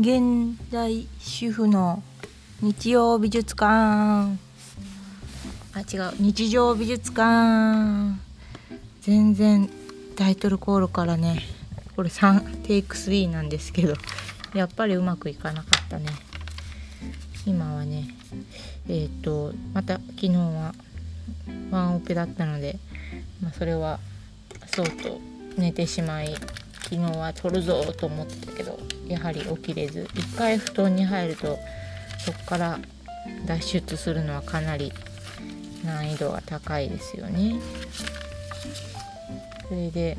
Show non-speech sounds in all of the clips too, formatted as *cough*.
現代主婦の日曜美術館。あ違う。日常美術館。全然タイトルコールからねこれ3テイク3なんですけどやっぱりうまくいかなかったね。今はねえっ、ー、とまた昨日はワンオペだったので、まあ、それはそうと寝てしまい昨日は撮るぞと思ってたけどやはり起きれず一回布団に入るとそこから脱出するのはかなり難易度が高いですよね。それで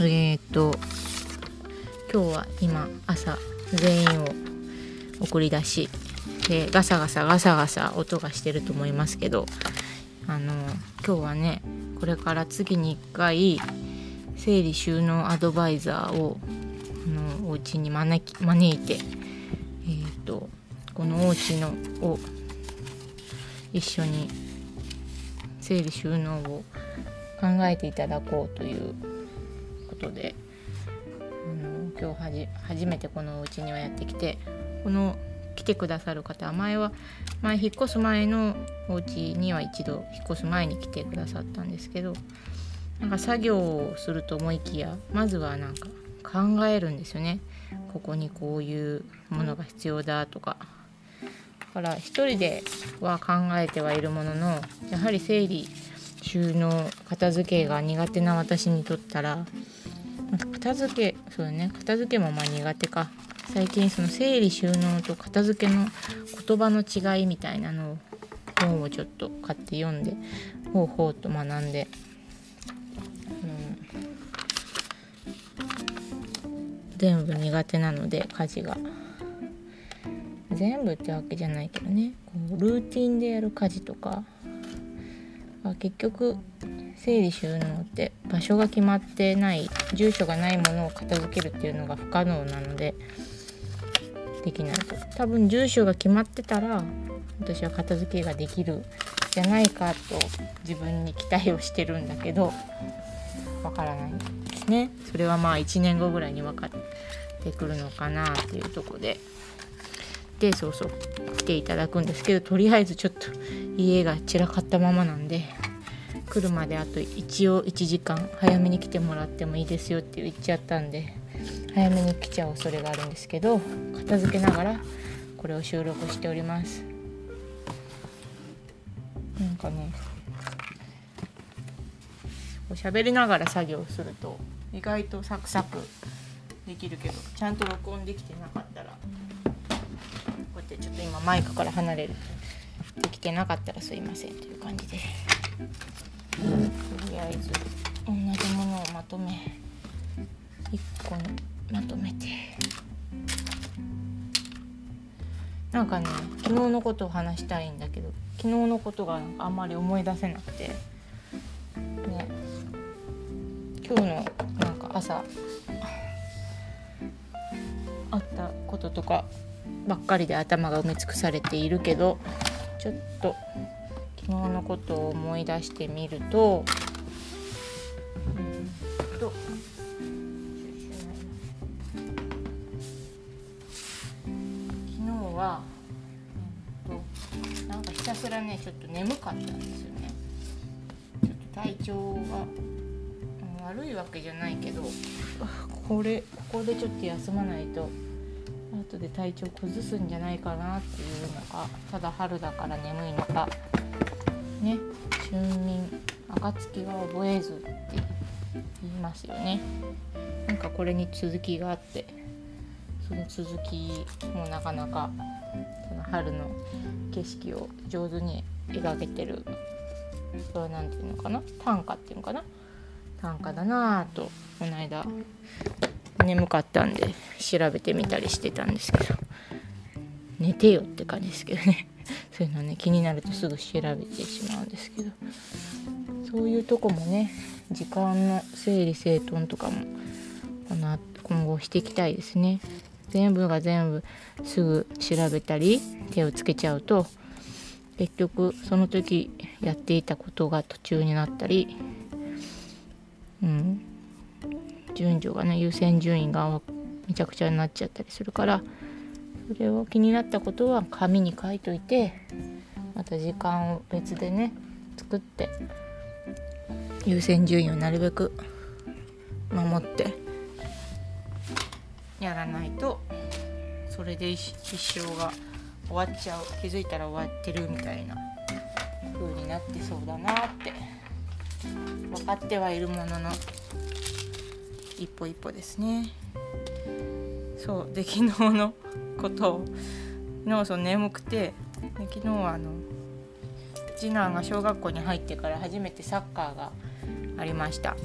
えー、っと今日は今朝全員を送り出しでガサガサガサガサ音がしてると思いますけどあの今日はねこれから次に1回整理収納アドバイザーをあのお家に招き招いて、えーと、このお家のを一緒に整理収納を考えていただこうということであの今日はじ初めてこのお家にはやってきてこの来てくださる方前は前引っ越す前のお家には一度引っ越す前に来てくださったんですけどなんか作業をすると思いきやまずはなんか考えるんですよね。ここにこういうものが必要だとか。だから一人では考えてはいるもののやはり整理収納片付けが苦手な私にとったら片付けそうだね。片付けもまあ苦手か。最近その整理収納と片付けの言葉の違いみたいなのを本をちょっと買って読んでほうほうと学んで全部苦手なので家事が。全部ってわけじゃないけどね。こうルーティンでやる家事とか。結局整理収納って場所が決まってない住所がないものを片付けるっていうのが不可能なのでできないと。多分住所が決まってたら私は片付けができるじゃないかと自分に期待をしてるんだけどわからない。ね。それはまあ1年後ぐらいに分かってくるのかなっていうとこで。でそうそう来ていただくんですけどとりあえずちょっと家が散らかったままなんで来るまであと一応1時間早めに来てもらってもいいですよって言っちゃったんで早めに来ちゃう恐れがあるんですけど片付けながらこれを収録しております。なんかね喋りながら作業すると意外とサクサクできるけどちゃんと録音できてなかったらこうやってちょっと今マイクから離れるできてなかったらすいませんという感じでとりあえず同じものをまとめ1個にまとめて。なんかね昨日のことを話したいんだけど昨日のことがあんまり思い出せなくて。朝あったこととかばっかりで頭が埋め尽くされているけどちょっと昨日のことを思い出してみるとちょっと休まないと後で体調崩すんじゃないかなっていうのかただ春だから眠いのかね春眠暁は覚えずって言いますよね。なんかこれに続きがあってその続きもなかなかその春の景色を上手に描けてるそれは何て言うのかな短歌っていうのかな短歌だなぁとこの間眠かったんで調べてみたりしてたんですけど。寝てよって感じですけどね。*laughs* そういうのね気になるとすぐ調べてしまうんですけど。そういうとこもね時間の整理整頓とかも今後していきたいですね。全部が全部すぐ調べたり手をつけちゃうと結局その時やっていたことが途中になったりうん、順序がね優先順位がめちゃくちゃになっちゃったりするからそれを気になったことは紙に書いといてまた時間を別でね作って優先順位をなるべく守ってやらないとそれで一生が終わっちゃう気づいたら終わってるみたいな風になってそうだなって分かってはいるものの一歩一歩ですね。そうで昨日のことを昨日その眠くてで昨日はあの次男が小学校に入ってから初めてサッカーがありました。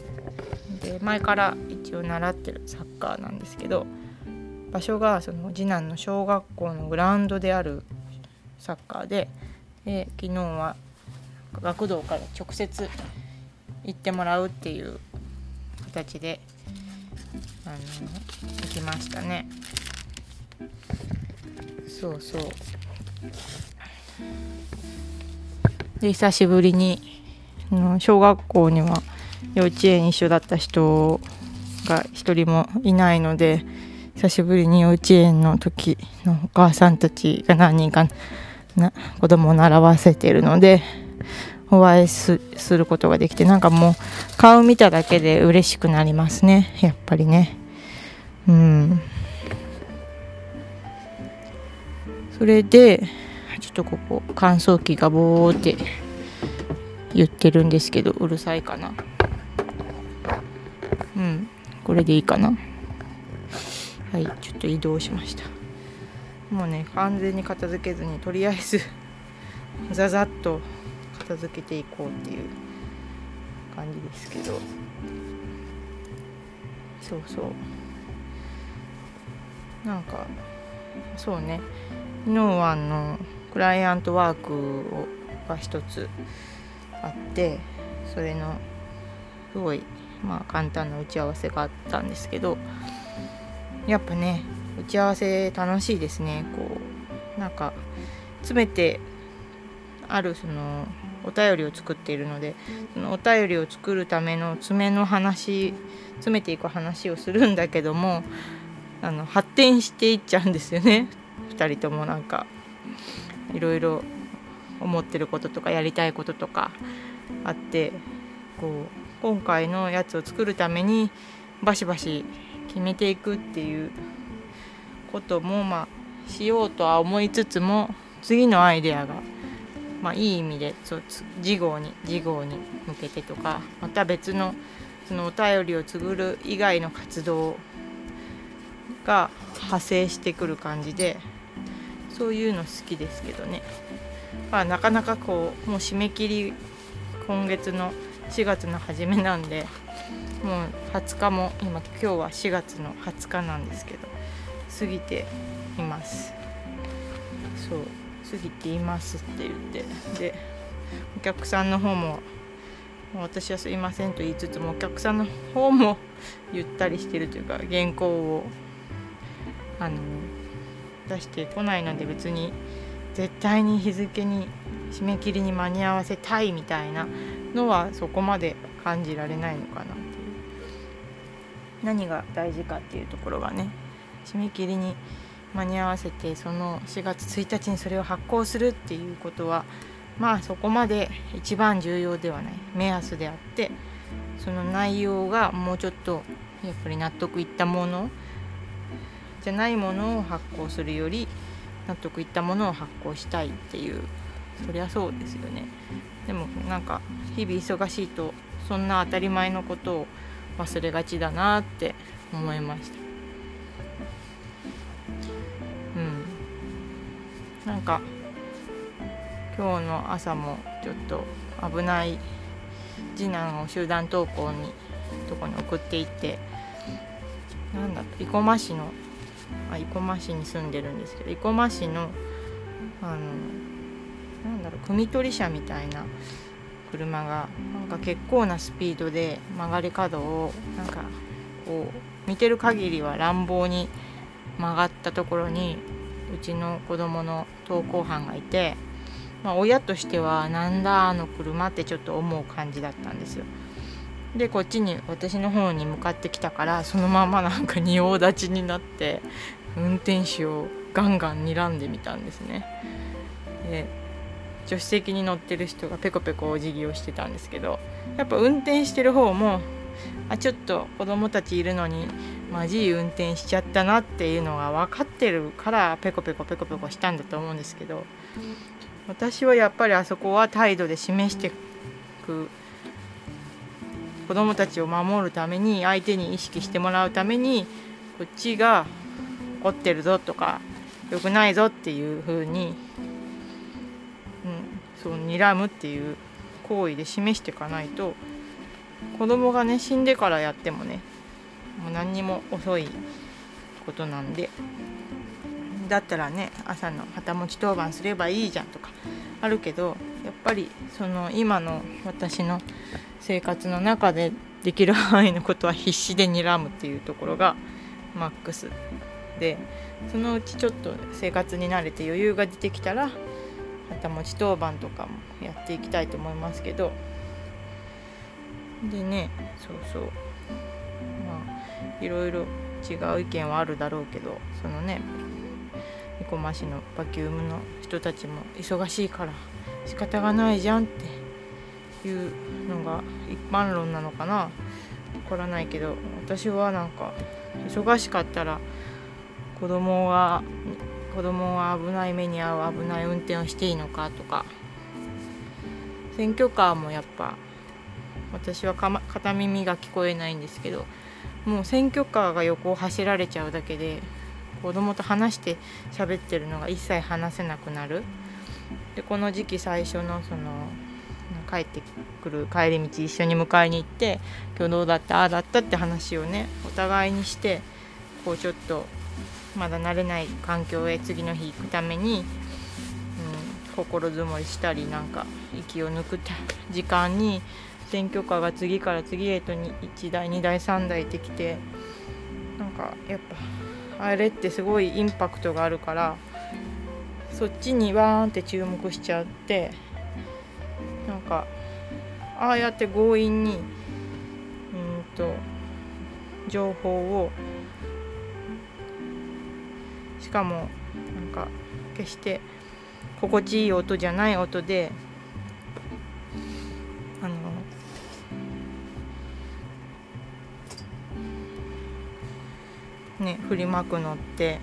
で前から一応習ってるサッカーなんですけど場所がその次男の小学校のグラウンドであるサッカーでで昨日は学童から直接行ってもらうっていう形での行きましたね。そうそう。で久しぶりに小学校には幼稚園一緒だった人が一人もいないので久しぶりに幼稚園の時のお母さんたちが何人かな子供を習わせてるのでお会いすることができてなんかもう顔見ただけで嬉しくなりますね。やっぱりね。うん。それでちょっとここ乾燥機がボーって言ってるんですけどうるさいかな。うん。これでいいかな。はいちょっと移動しました。もうね完全に片付けずにとりあえずザザッと片付けていこうっていう感じですけど。そうそう。なんかそうね。昨日はあのクライアントワークをが一つあってそれのすごいまあ簡単な打ち合わせがあったんですけどやっぱね打ち合わせ楽しいですね。こうなんか詰めてあるそのお便りを作っているのでそのお便りを作るための詰めの話詰めていく話をするんだけどもあの発展していっちゃうんですよね。*laughs* 2人ともなんかいろいろ思ってることとかやりたいこととかあってこう今回のやつを作るためにバシバシ決めていくっていうこともまあしようとは思いつつも次のアイデアがまあ、いい意味でそう次号に次号に向けてとかまた別のそのお便りを告る以外の活動が派生してくる感じでそういうの好きですけどね、まあ、なかなかこうもう締め切り今月の4月の初めなんでもう20日も今今日は4月の20日なんですけど過ぎています。そう過ぎていますって言って。でお客さんの方も私はすいませんと言いつつもお客さんの方もゆったりしてるというか原稿をあの出してこないので別に絶対に日付に締め切りに間に合わせたいみたいなのはそこまで感じられないのかなっていう。何が大事かっていうところがね。締め切りに間に合わせてその4月1日にそれを発行するっていうことはまあそこまで一番重要ではない。目安であってその内容がもうちょっとやっぱり納得いったものじゃないものを発行するより納得いったものを発行したいっていうそりゃそうですよね。でもなんか日々忙しいとそんな当たり前のことを忘れがちだなって思いました。なんか今日の朝もちょっと危ない次男を集団登校にとこに送っていってなんだ生駒市のあ生駒市に住んでるんですけど生駒市のあのなんだろう汲み取り車みたいな車がなんか結構なスピードで曲がり角をなんかこう見てる限りは乱暴に曲がったところにうちの子供の登校班がいて、まあ、親としてはなんだあの車ってちょっと思う感じだったんですよ。でこっちに私の方に向かってきたからそのままなんか仁王立ちになって運転手をガンガン睨んでみたんですね。で助手席に乗ってる人がペコペコお辞儀をしてたんですけどやっぱ運転してる方もあちょっと子供たちいるのにまじい運転しちゃったなっていうのが分かってるからペコペコペコペコしたんだと思うんですけど私はやっぱりあそこは態度で示してく子供たちを守るために相手に意識してもらうためにこっちが怒ってるぞとか良くないぞっていう風に、うん、そう睨むっていう行為で示していかないと子供がね死んでからやってもねもう何にも遅いことなんでだったらね朝の旗持ち当番すればいいじゃんとかあるけどやっぱりその今の私の生活の中でできる範囲のことは必死で睨むっていうところがマックスでそのうちちょっと生活に慣れて余裕が出てきたら旗持ち当番とかもやっていきたいと思いますけど。でねそうそう。まあいろいろ違う意見はあるだろうけどそのね生駒市のバキュームの人たちも忙しいから仕方がないじゃんっていうのが一般論なのかな。わからないけど私はなんか忙しかったら子供が子供が危ない目に遭う危ない運転をしていいのかとか選挙カーもやっぱ私は片耳が聞こえないんですけどもう選挙カーが横を走られちゃうだけで子供と話して喋ってるのが一切話せなくなる。でこの時期最初のその帰ってくる帰り道一緒に迎えに行って今日どうだった？ああだったって話をねお互いにしてこうちょっとまだ慣れない環境へ次の日行くために、うん、心づもりしたりなんか息を抜く時間に選挙カーが次から次へと1台2台3台ってきてなんかやっぱあれってすごいインパクトがあるからそっちにワーンって注目しちゃってなんかああやって強引にうんと情報をしかもなんか決して心地いい音じゃない音であのね振りまくのって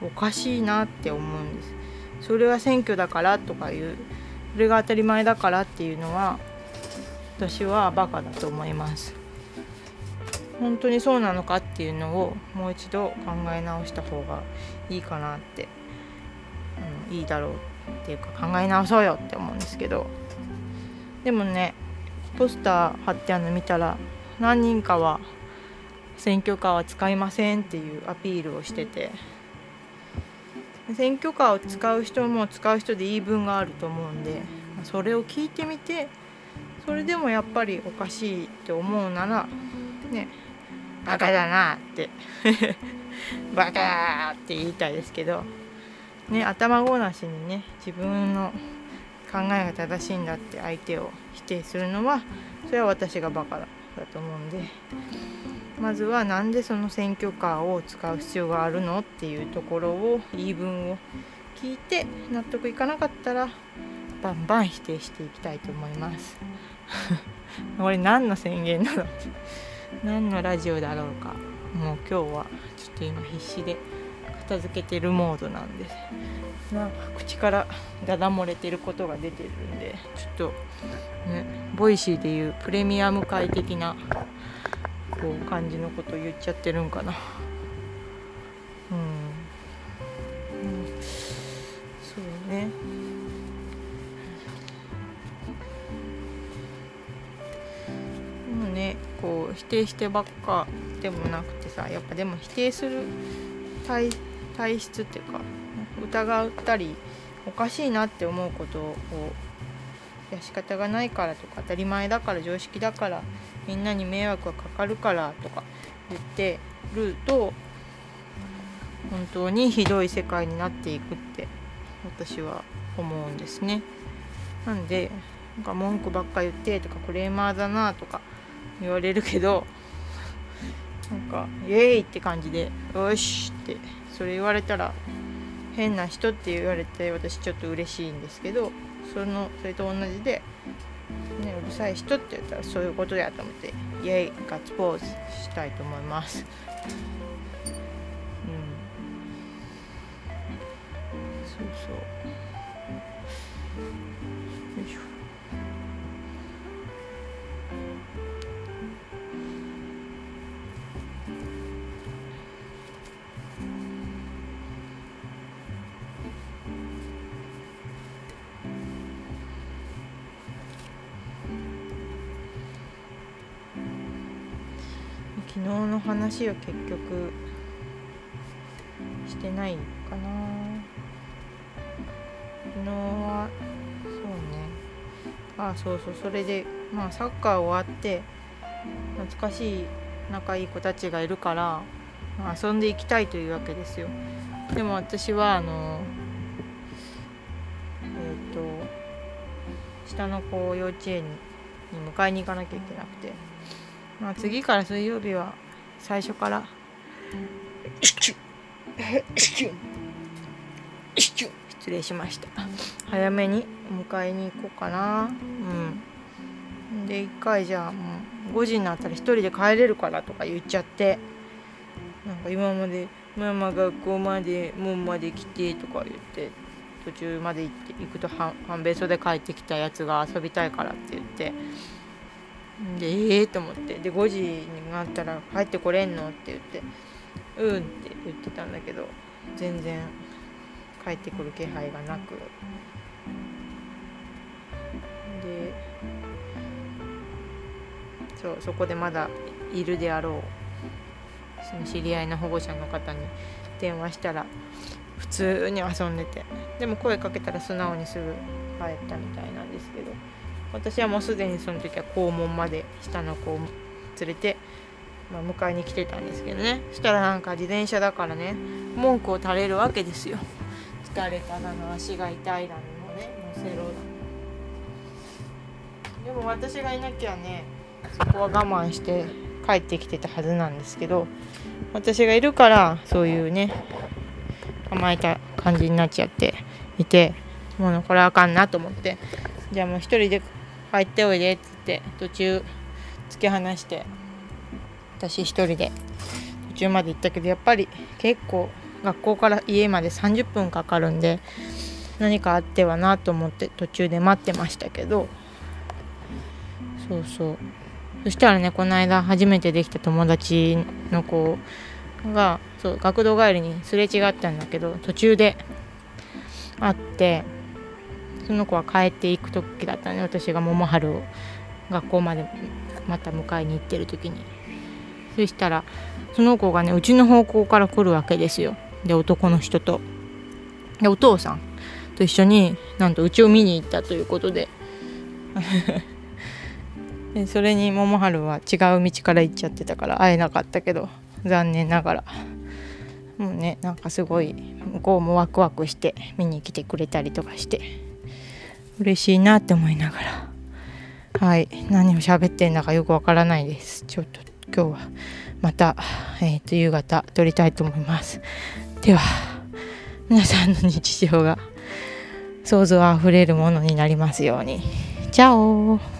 おかしいなって思うんです。それは選挙だからとかいうそれが当たり前だからっていうのは私はバカだと思います。本当にそうなのかっていうのをもう一度考え直した方がいいかなってあのいいだろうっていうか考え直そうよって思うんですけど。でもねポスター貼ってあるの見たら何人かは選挙カーは使いませんっていうアピールをしてて選挙カーを使う人も使う人で言い分があると思うんでそれを聞いてみてそれでもやっぱりおかしいって思うならねバカだなって *laughs* バカって言いたいですけどね頭ごなしにね自分の考えが正しいんだって相手を否定するのはそれは私がバカだ。だと思うんでまずは何でその選挙カーを使う必要があるのっていうところを言い分を聞いて納得いかなかったらバンバン否定していきたいと思います。*laughs* これ何の宣言なの何のラジオだろうか。もう今日はちょっと今必死で片付けてるモードなんです。なんか口からダダ漏れてることが出てるんでちょっとね Voicy でいうプレミアム会的なこう感じのこと言っちゃってるんかな。うん、うん、そうね。もうねこう否定してばっかでもなくてさやっぱでも否定する体体質っていうか疑ったりおかしいなって思うことをいや仕方がないからとか当たり前だから常識だからみんなに迷惑がかかるからとか言ってると本当にひどい世界になっていくって私は思うんですね。なんでなんか文句ばっか言ってとかクレーマーだなとか言われるけどなんか「イエーイ!」って感じで「よし!」ってそれ言われたら変な人って言われて私ちょっと嬉しいんですけどそのそれと同じで、ね、うるさい人って言ったらそういうことやと思ってイエイガッツポーズしたいと思います。うん、そうそう昨日の話を結局してないかな。昨日はそうね。あそうそうそれでまあサッカー終わって懐かしい仲いい子たちがいるから、まあ、遊んでいきたいというわけですよ。でも私はあのえっ、ー、と下の子を幼稚園に迎えに行かなきゃいけなくて。まあ、次から水曜日は最初から。失礼しました。早めに迎えに行こうかな。うん。で1回じゃあもう5時になったら1人で帰れるからとか言っちゃって。なんか今までママ学校まで門まで来てとか言って途中まで行って行くと半べそで帰ってきたやつが遊びたいからって言ってでええー、と思って。で5時になったら帰ってこれんの？って言って。うんって言ってたんだけど全然帰ってくる気配がなく。でそうそこでまだいるであろうその知り合いの保護者の方に電話したら普通に遊んでて。でも声かけたら素直にすぐ帰ったみたいなんですけど。私はもうすでにその時は校門まで下の子を連れて、まあ、迎えに来てたんですけどね。そしたらなんか自転車だからね文句を垂れるわけですよ。疲れただの足が痛いだのね乗せろだでも私がいなきゃねそこは我慢して帰ってきてたはずなんですけど私がいるからそういうね甘えた感じになっちゃっていてもうこれあかんなと思って。じゃあもう一人で帰っておいでっつって途中突き放して私一人で途中まで行ったけどやっぱり結構学校から家まで30分かかるんで何かあってはなと思って途中で待ってましたけど。そうそう。そしたらねこの間初めてできた友達の子がそう学童帰りにすれ違ったんだけど途中で会ってその子は帰っていく時だったね。私が桃春を学校までまた迎えに行ってる時に。そしたらその子がねうちの方向から来るわけですよ。で男の人と。でお父さんと一緒になんとうちを見に行ったということで。*laughs* でそれに桃春は違う道から行っちゃってたから会えなかったけど残念ながら。もうねなんかすごい向こうもワクワクして見に来てくれたりとかして。嬉しいなって思いながら。はい。何を喋ってんだかよくわからないです。ちょっと今日はまた、えーと、夕方撮りたいと思います。では皆さんの日常が想像あふれるものになりますように。チャオ